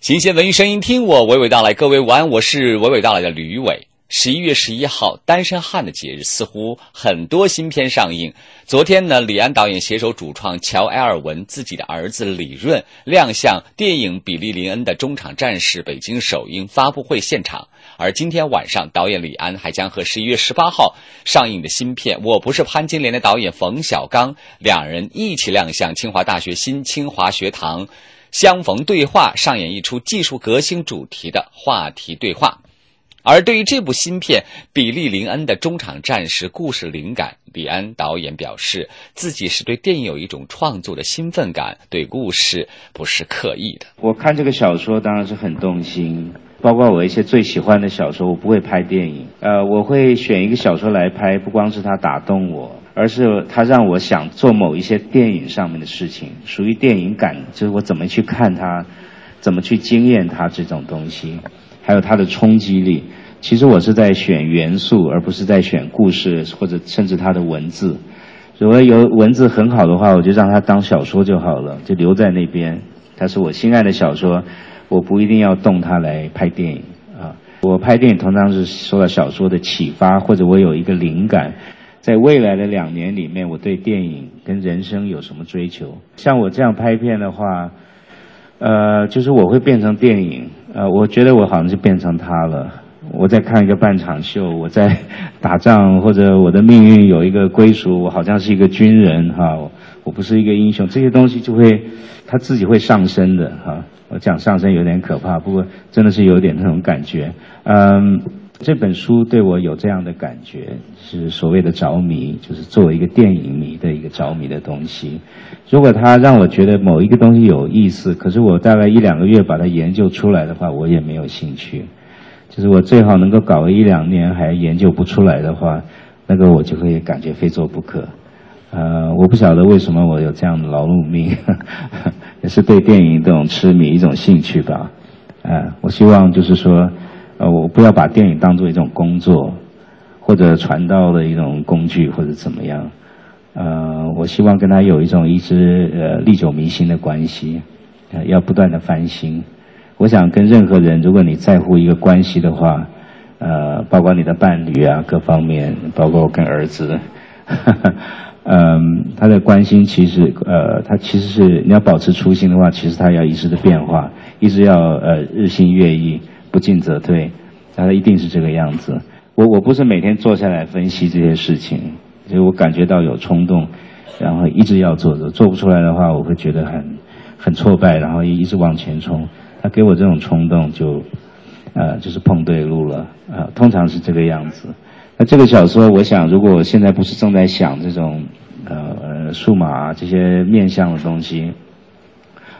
新鲜文艺声音，听我娓娓道来。各位晚安，我是娓娓道来的吕伟。十一月十一号，单身汉的节日，似乎很多新片上映。昨天呢，李安导演携手主创乔埃尔文自己的儿子李润亮相电影《比利林恩的中场战士》北京首映发布会现场。而今天晚上，导演李安还将和十一月十八号上映的新片《我不是潘金莲》的导演冯小刚两人一起亮相清华大学新清华学堂。相逢对话上演一出技术革新主题的话题对话，而对于这部新片《比利林恩的中场战士》故事灵感，李安导演表示自己是对电影有一种创作的兴奋感，对故事不是刻意的。我看这个小说当然是很动心，包括我一些最喜欢的小说，我不会拍电影，呃，我会选一个小说来拍，不光是它打动我。而是他让我想做某一些电影上面的事情，属于电影感，就是我怎么去看它，怎么去惊艳它这种东西，还有它的冲击力。其实我是在选元素，而不是在选故事或者甚至它的文字。如果有文字很好的话，我就让它当小说就好了，就留在那边。他是我心爱的小说，我不一定要动它来拍电影啊。我拍电影通常是受到小说的启发，或者我有一个灵感。在未来的两年里面，我对电影跟人生有什么追求？像我这样拍片的话，呃，就是我会变成电影，呃，我觉得我好像就变成他了。我在看一个半场秀，我在打仗，或者我的命运有一个归属，我好像是一个军人哈，我不是一个英雄，这些东西就会他自己会上升的哈。我讲上升有点可怕，不过真的是有点那种感觉，嗯。这本书对我有这样的感觉，是所谓的着迷，就是作为一个电影迷的一个着迷的东西。如果他让我觉得某一个东西有意思，可是我大概一两个月把它研究出来的话，我也没有兴趣。就是我最好能够搞个一两年还研究不出来的话，那个我就会感觉非做不可。呃，我不晓得为什么我有这样的劳碌命，也是对电影这种痴迷一种兴趣吧。呃，我希望就是说。呃，我不要把电影当做一种工作，或者传道的一种工具，或者怎么样。呃，我希望跟他有一种一直呃历久弥新的关系，要不断的翻新。我想跟任何人，如果你在乎一个关系的话，呃，包括你的伴侣啊，各方面，包括跟儿子，嗯，他的关心其实呃，他其实是你要保持初心的话，其实他要一直的变化，一直要呃日新月异。不进则退，他一定是这个样子。我我不是每天坐下来分析这些事情，所以我感觉到有冲动，然后一直要做着，做不出来的话，我会觉得很很挫败，然后一直往前冲。他给我这种冲动，就呃就是碰对路了啊，通常是这个样子。那这个小说，我想如果我现在不是正在想这种呃数码这些面向的东西。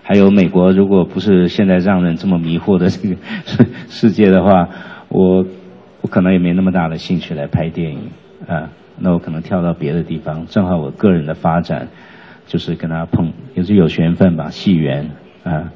还有美国，如果不是现在让人这么迷惑的这个世界的话，我我可能也没那么大的兴趣来拍电影啊。那我可能跳到别的地方，正好我个人的发展就是跟他碰，也是有缘分吧，戏缘啊。